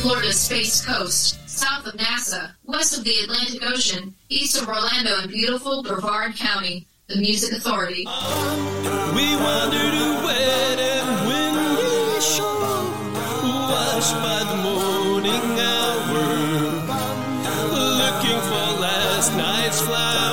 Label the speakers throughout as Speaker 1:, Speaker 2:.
Speaker 1: Florida's Space Coast, south of NASA, west of the Atlantic Ocean, east of Orlando and beautiful Brevard County, the Music Authority.
Speaker 2: We wandered away and windy shore, washed by the morning hour, looking for last night's flower.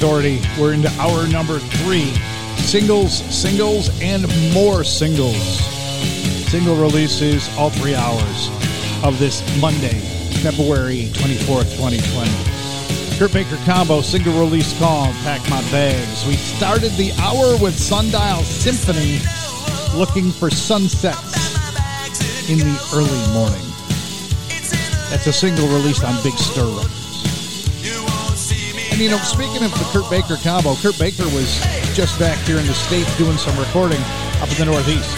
Speaker 3: Authority. We're into hour number three singles, singles, and more singles. Single releases all three hours of this Monday, February 24th, 2020. Kurt Baker Combo, single release call, Pack My Bags. We started the hour with Sundial Symphony looking for sunsets in the early morning.
Speaker 4: That's a single released on Big Stir and you know, speaking of the Kurt Baker combo, Kurt Baker was just back here in the States doing some recording up in the Northeast.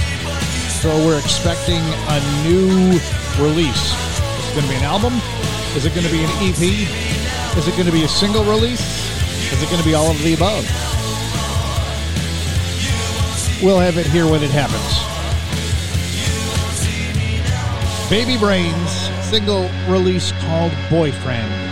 Speaker 4: So we're expecting a new release. Is it going to be an album? Is it going to be an EP? Is it going to be a single release? Is it going to be all of the above? We'll have it here when it happens. Baby Brains single release called Boyfriend.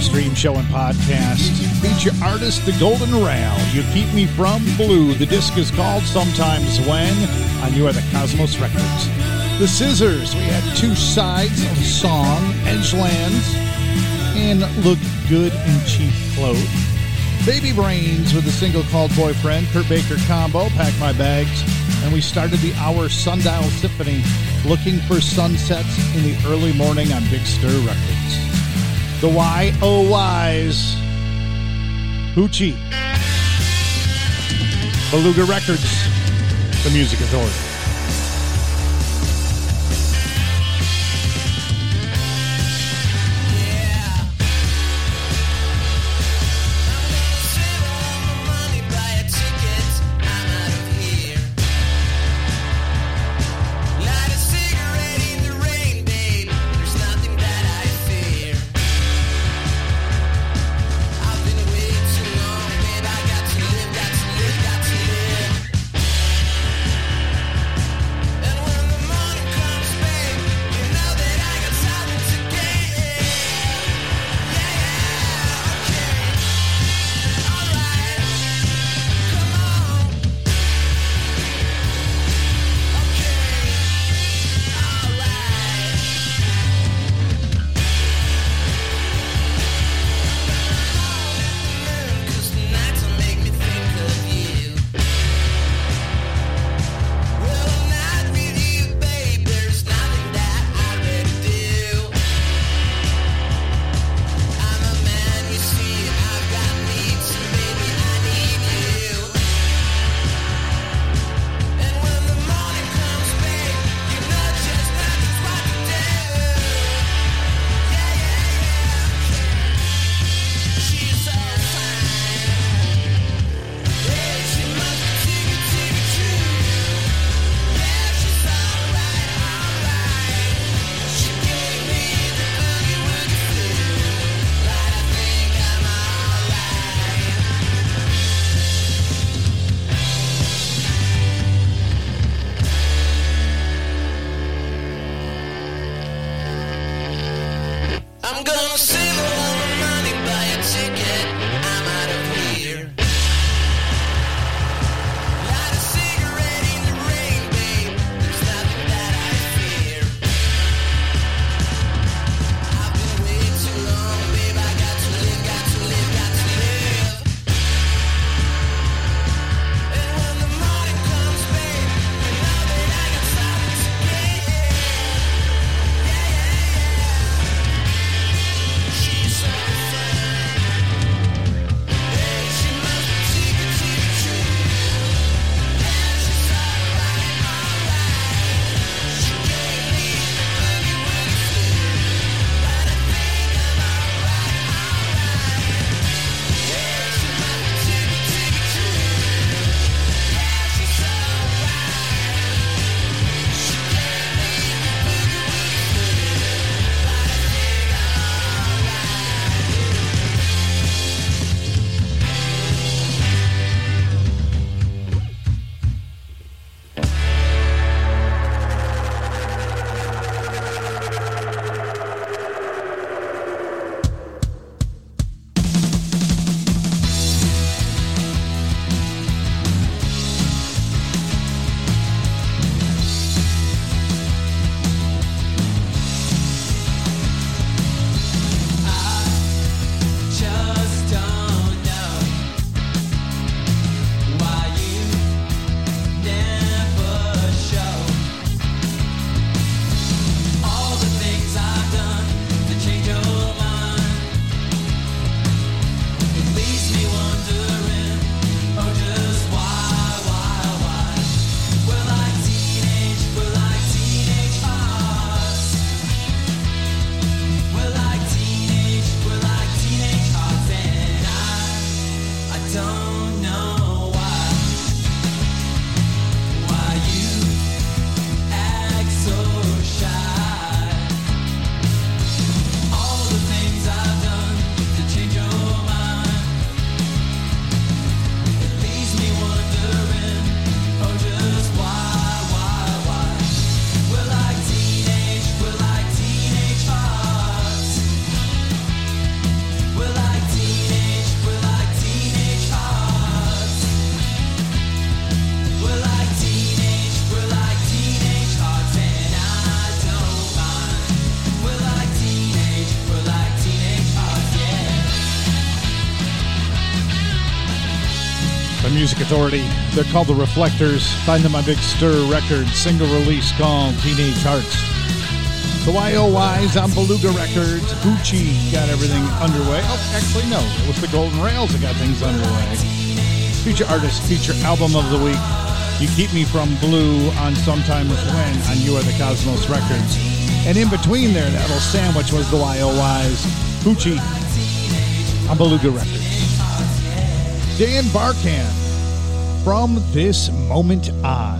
Speaker 3: live stream show and podcast. Feature artist The Golden Rail. You Keep Me From Blue. The disc is called Sometimes When on You Are the Cosmos Records. The Scissors. We had two sides of song, Edgelands, and Look Good in Cheap Clothes. Baby Brains with a single called Boyfriend, Kurt Baker combo, Pack My Bags, and we started the hour Sundial Symphony looking for sunsets in the early morning on Big Stir Records the YOYs, Hoochie, Beluga Records, the Music Authority. Authority. They're called The Reflectors. Find them on Big Stir Records, single release called Teenage Hearts. The YOYs on Beluga Records. Gucci got everything underway. Oh, actually, no. It was the Golden Rails that got things underway. Feature artist, feature album of the week. You Keep Me From Blue on Sometimes When on You Are the Cosmos Records. And in between there, that little sandwich was the YOYs. Gucci on Beluga Records. Dan Barkan from this moment on.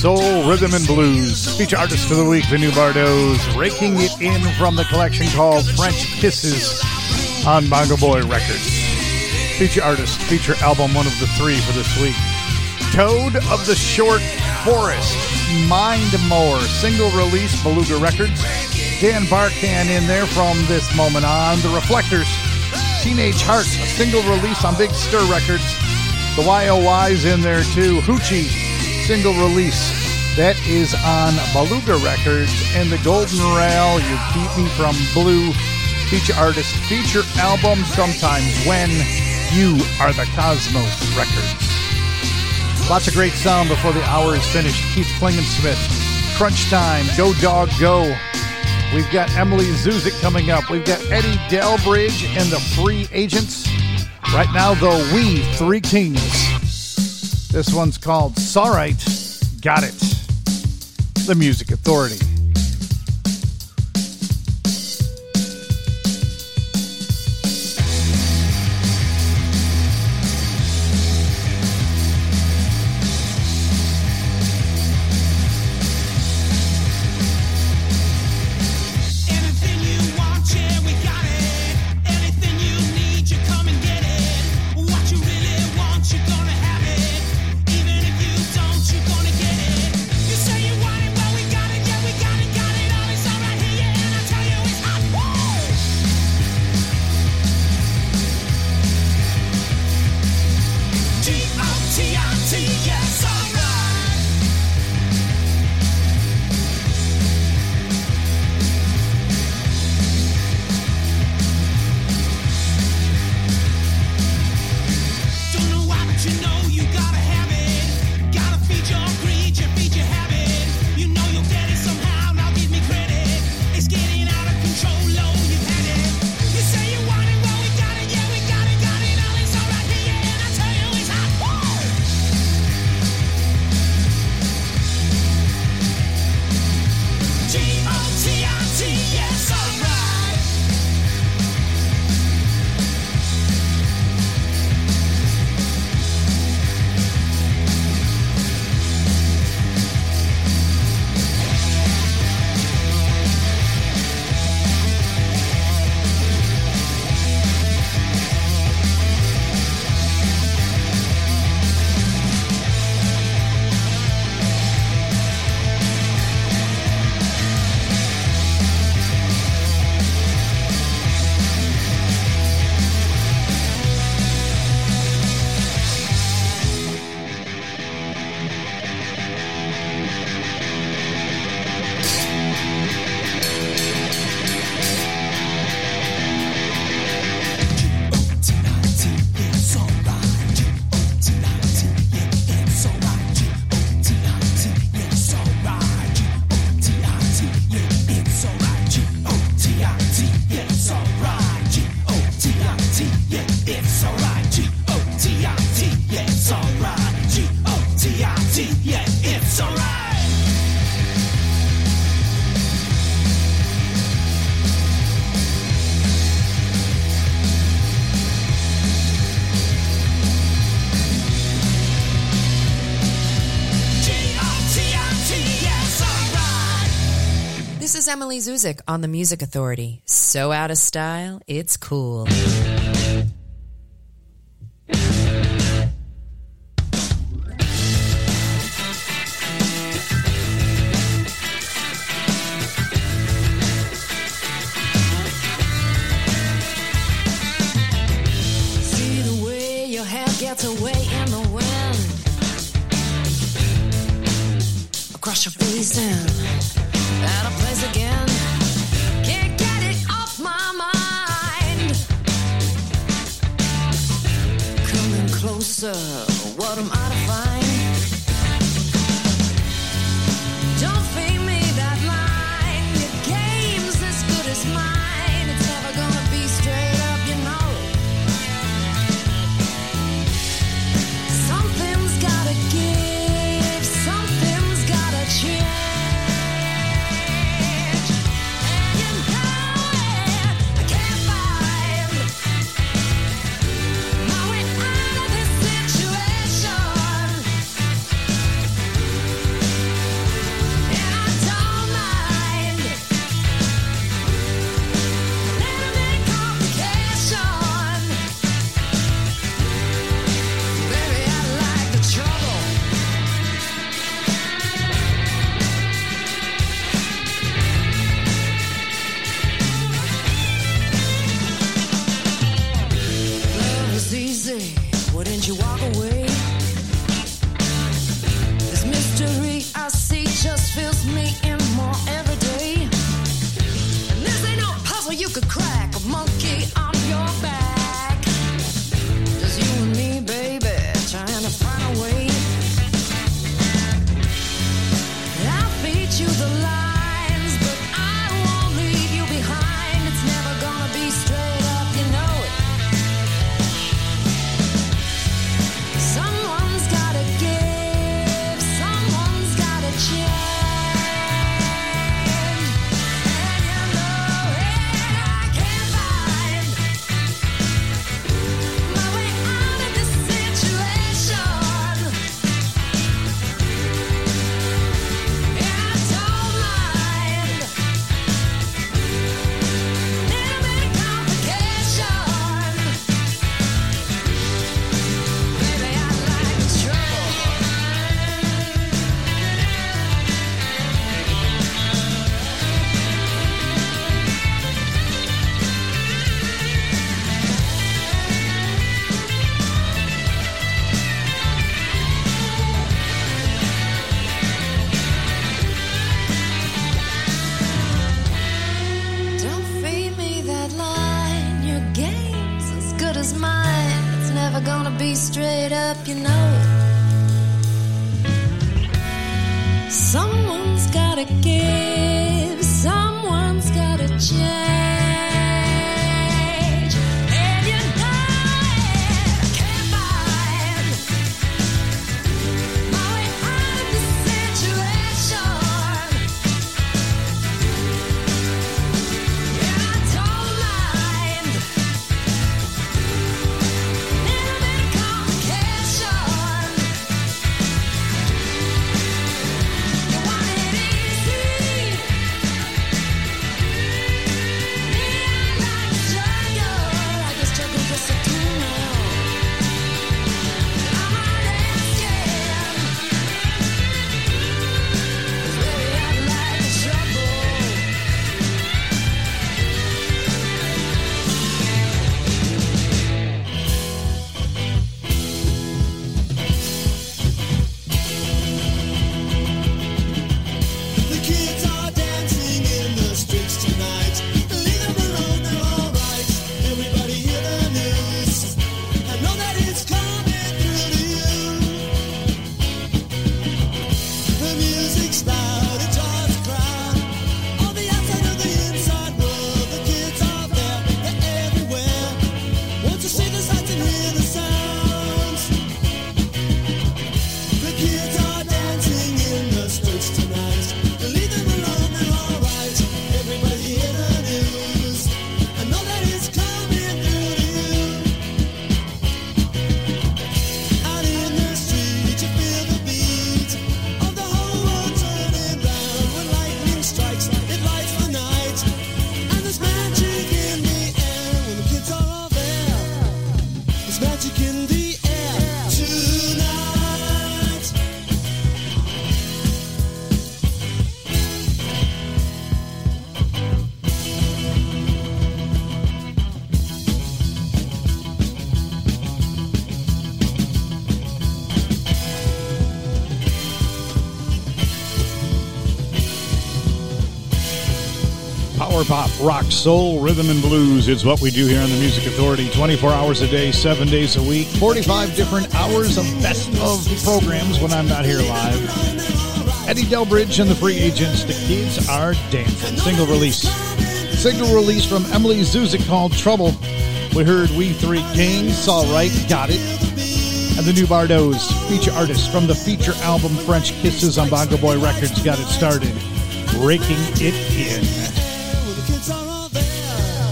Speaker 3: Soul, rhythm, and blues. Feature artist for the week, the New Bardos, raking it in from the collection called French Kisses on Bongo Boy Records. Feature artist, feature album, one of the three for this week. Toad of the Short Forest, Mind More, single release, Beluga Records. Dan Barkan in there from this moment on. The Reflectors, Teenage Hearts, a single release on Big Stir Records. The YOY's in there too. Hoochie, single release. That is on Beluga Records. And the Golden Rail, You Keep Me From Blue, feature artist, feature album, Sometimes When You Are the Cosmos Records. Lots of great sound before the hour is finished. Keith Klingensmith, Crunch Time, Go Dog Go. We've got Emily Zuzik coming up. We've got Eddie Delbridge and the Free Agents. Right now, though, we Three Kings. This one's called Sawright Got It. The Music Authority.
Speaker 5: Zuzik on the Music Authority. So out of style, it's cool.
Speaker 6: You know
Speaker 3: rock, soul, rhythm, and blues. It's what we do here on the Music Authority 24 hours a day, seven days a week, 45 different hours of best of programs when I'm not here live. Eddie Delbridge and the Free Agents, The Kids Are Dancing. Single release. Single release from Emily Zuzik called Trouble. We heard We Three Kings, All Right, Got It. And the new Bardos, feature artist from the feature album French Kisses on Bongo Boy Records, got it started. Breaking it in.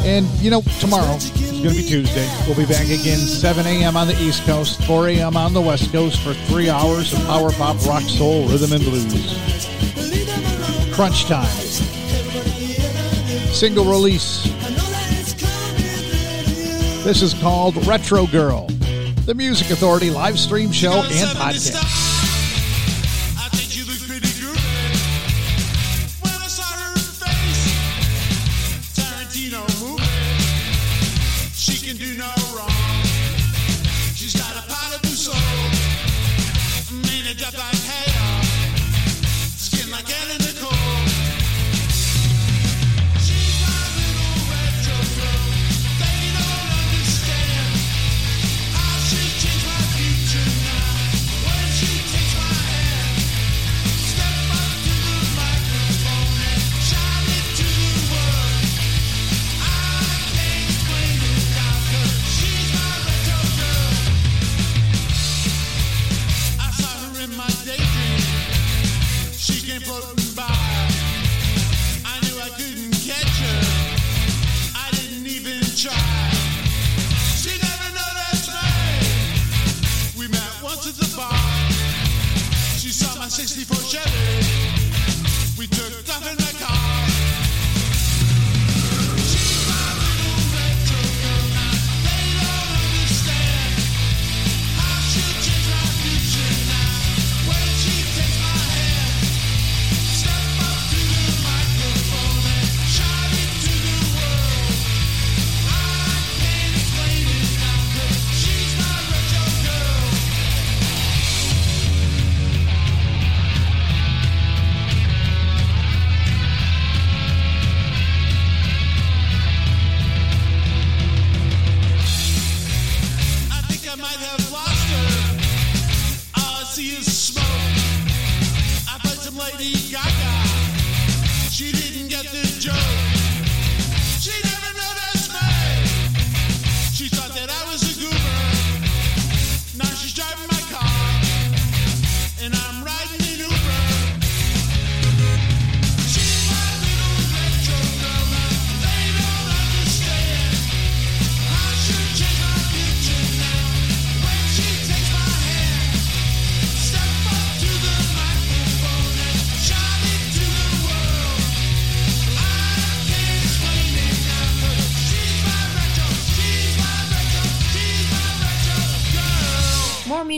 Speaker 3: And, you know, tomorrow is going to be Tuesday. We'll be back again 7 a.m. on the East Coast, 4 a.m. on the West Coast for three hours of power pop, rock, soul, rhythm, and blues. Crunch time. Single release. This is called Retro Girl, the Music Authority live stream show and podcast.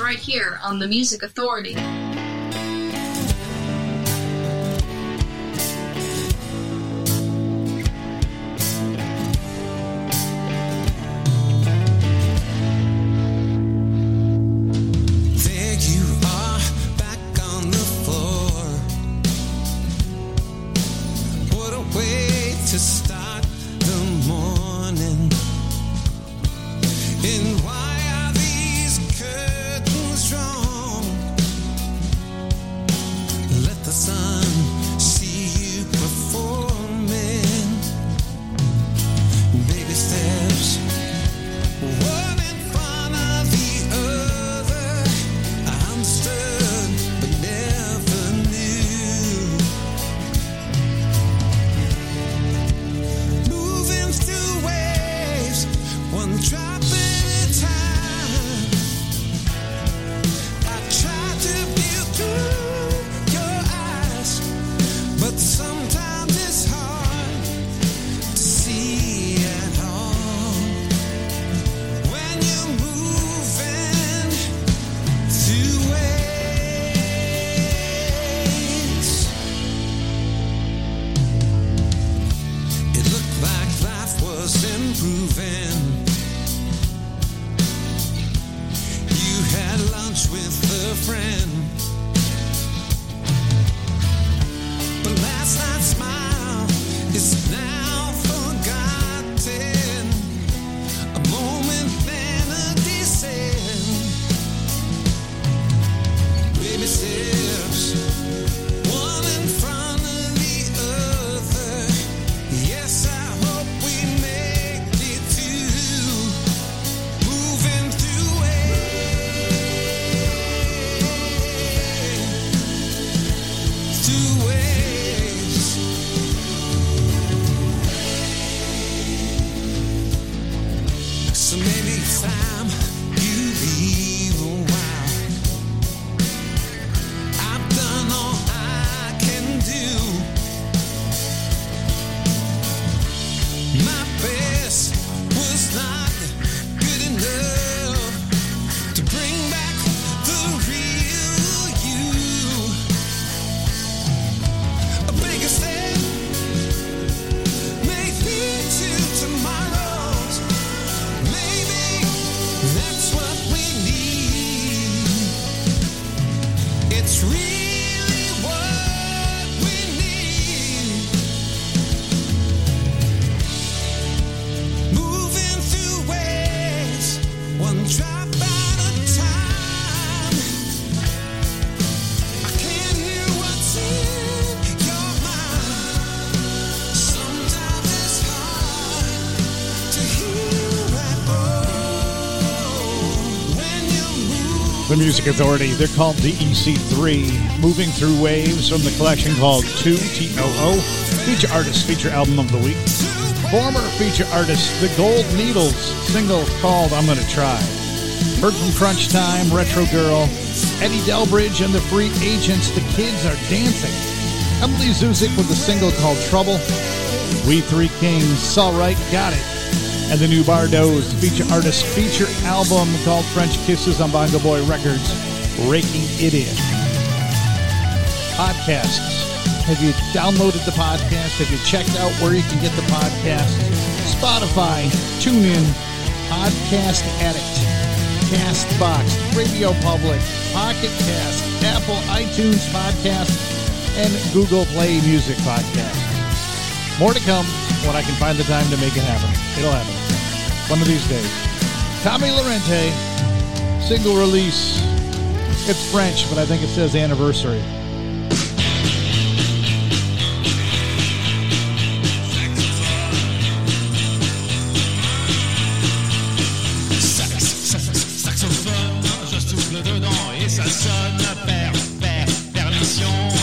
Speaker 1: right here on the Music Authority.
Speaker 2: to my
Speaker 3: Music Authority. They're called the EC3. Moving through waves from the collection called 2 TOO. Feature artist, feature album of the week. Former feature artist, The Gold Needles. Single called I'm Gonna Try. Heard from Crunch Time, Retro Girl, Eddie Delbridge, and the Free Agents. The Kids Are Dancing. Emily Zuzik with a single called Trouble. We Three Kings, All Right, Got It. And the new Bardos feature artist feature album called French Kisses on Bongo Boy Records, Raking It In. Podcasts. Have you downloaded the podcast? Have you checked out where you can get the podcast? Spotify, TuneIn, Podcast Addict, Castbox, Radio Public, Pocket Cast, Apple iTunes Podcast, and Google Play Music Podcast. More to come when I can find the time to make it happen. It'll happen. One of these days. Tommy Lorente, single release. It's French, but I think it says anniversary.
Speaker 7: Ça sonne per, per, permission.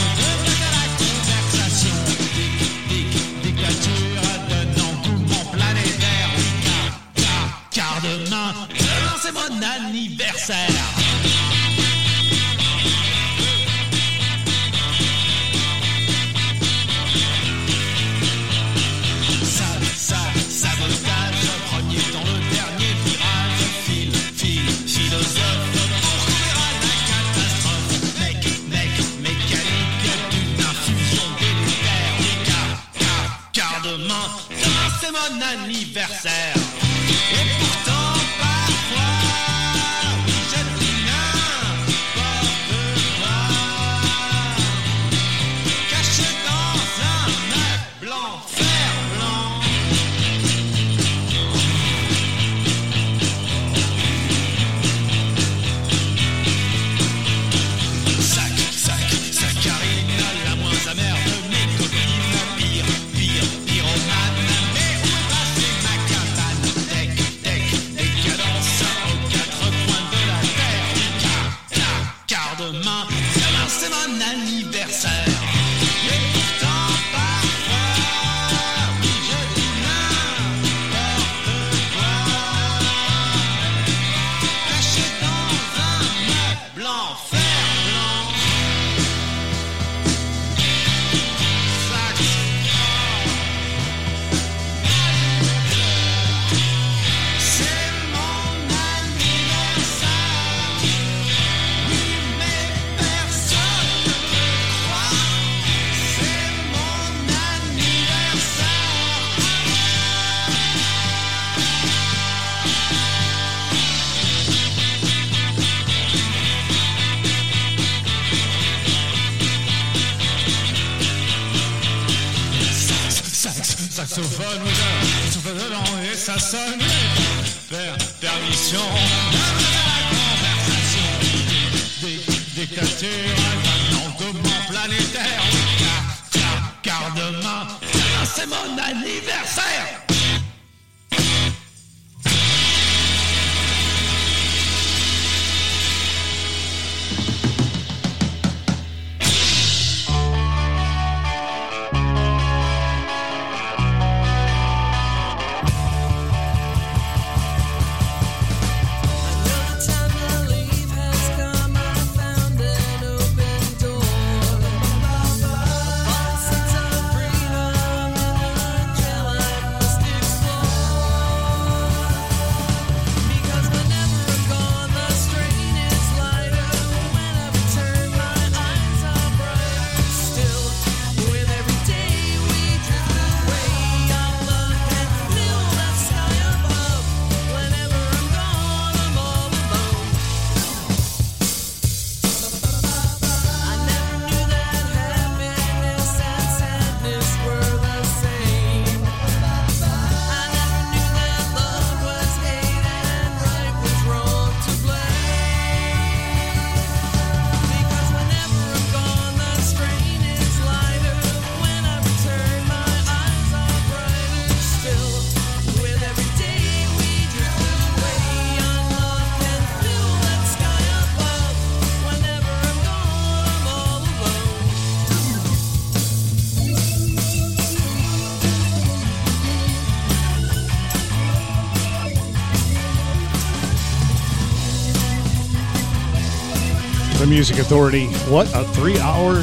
Speaker 7: Ça sonne. Per, permission, la conversation. Dé-
Speaker 8: Music Authority. What a three hour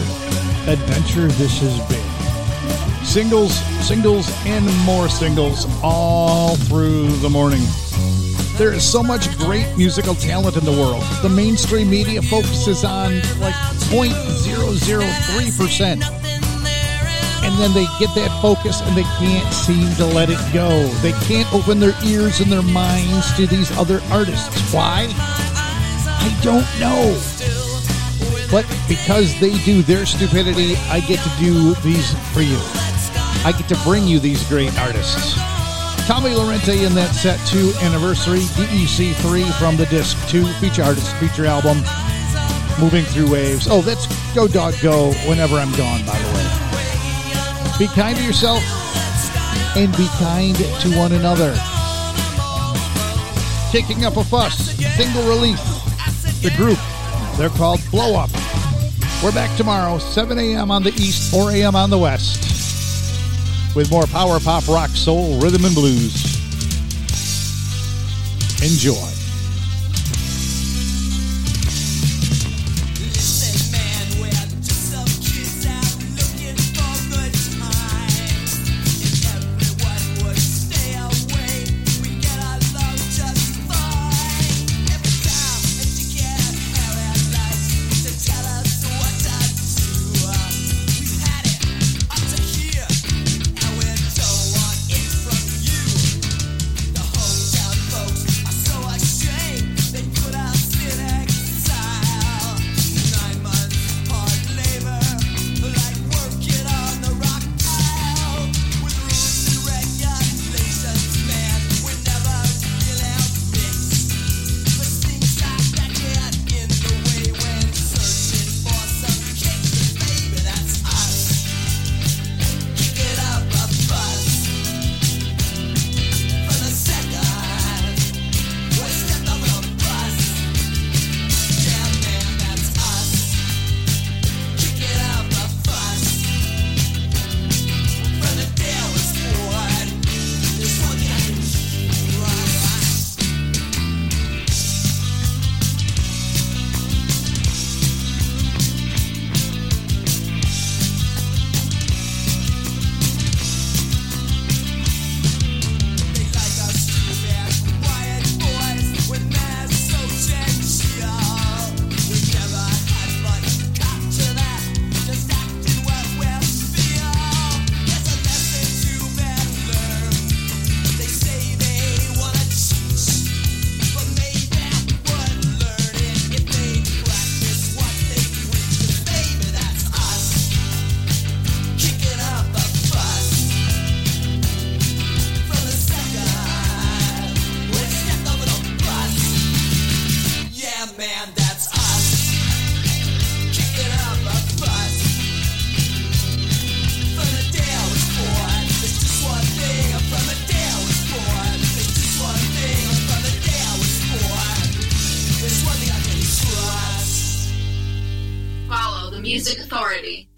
Speaker 8: adventure this has been. Singles, singles, and more singles all through the morning. There is so much great musical talent in the world. The mainstream media focuses on like 0.003%. And then they get that focus and they can't seem to let it go. They can't open their ears and their minds to these other artists. Why? I don't know. But because they do their stupidity, I get to do these for you. I get to bring you these great artists. Tommy Lorente in that set 2 anniversary, DEC 3 from the disc 2 feature artist feature album, Moving Through Waves. Oh, that's Go Dog Go whenever I'm gone, by the way. Be kind to yourself and be kind to one another. Kicking up a fuss, single release. The group, they're called Blow Up. We're back tomorrow, 7 a.m. on the east, 4 a.m. on the west, with more power pop, rock, soul, rhythm, and blues. Enjoy.
Speaker 9: Music Authority.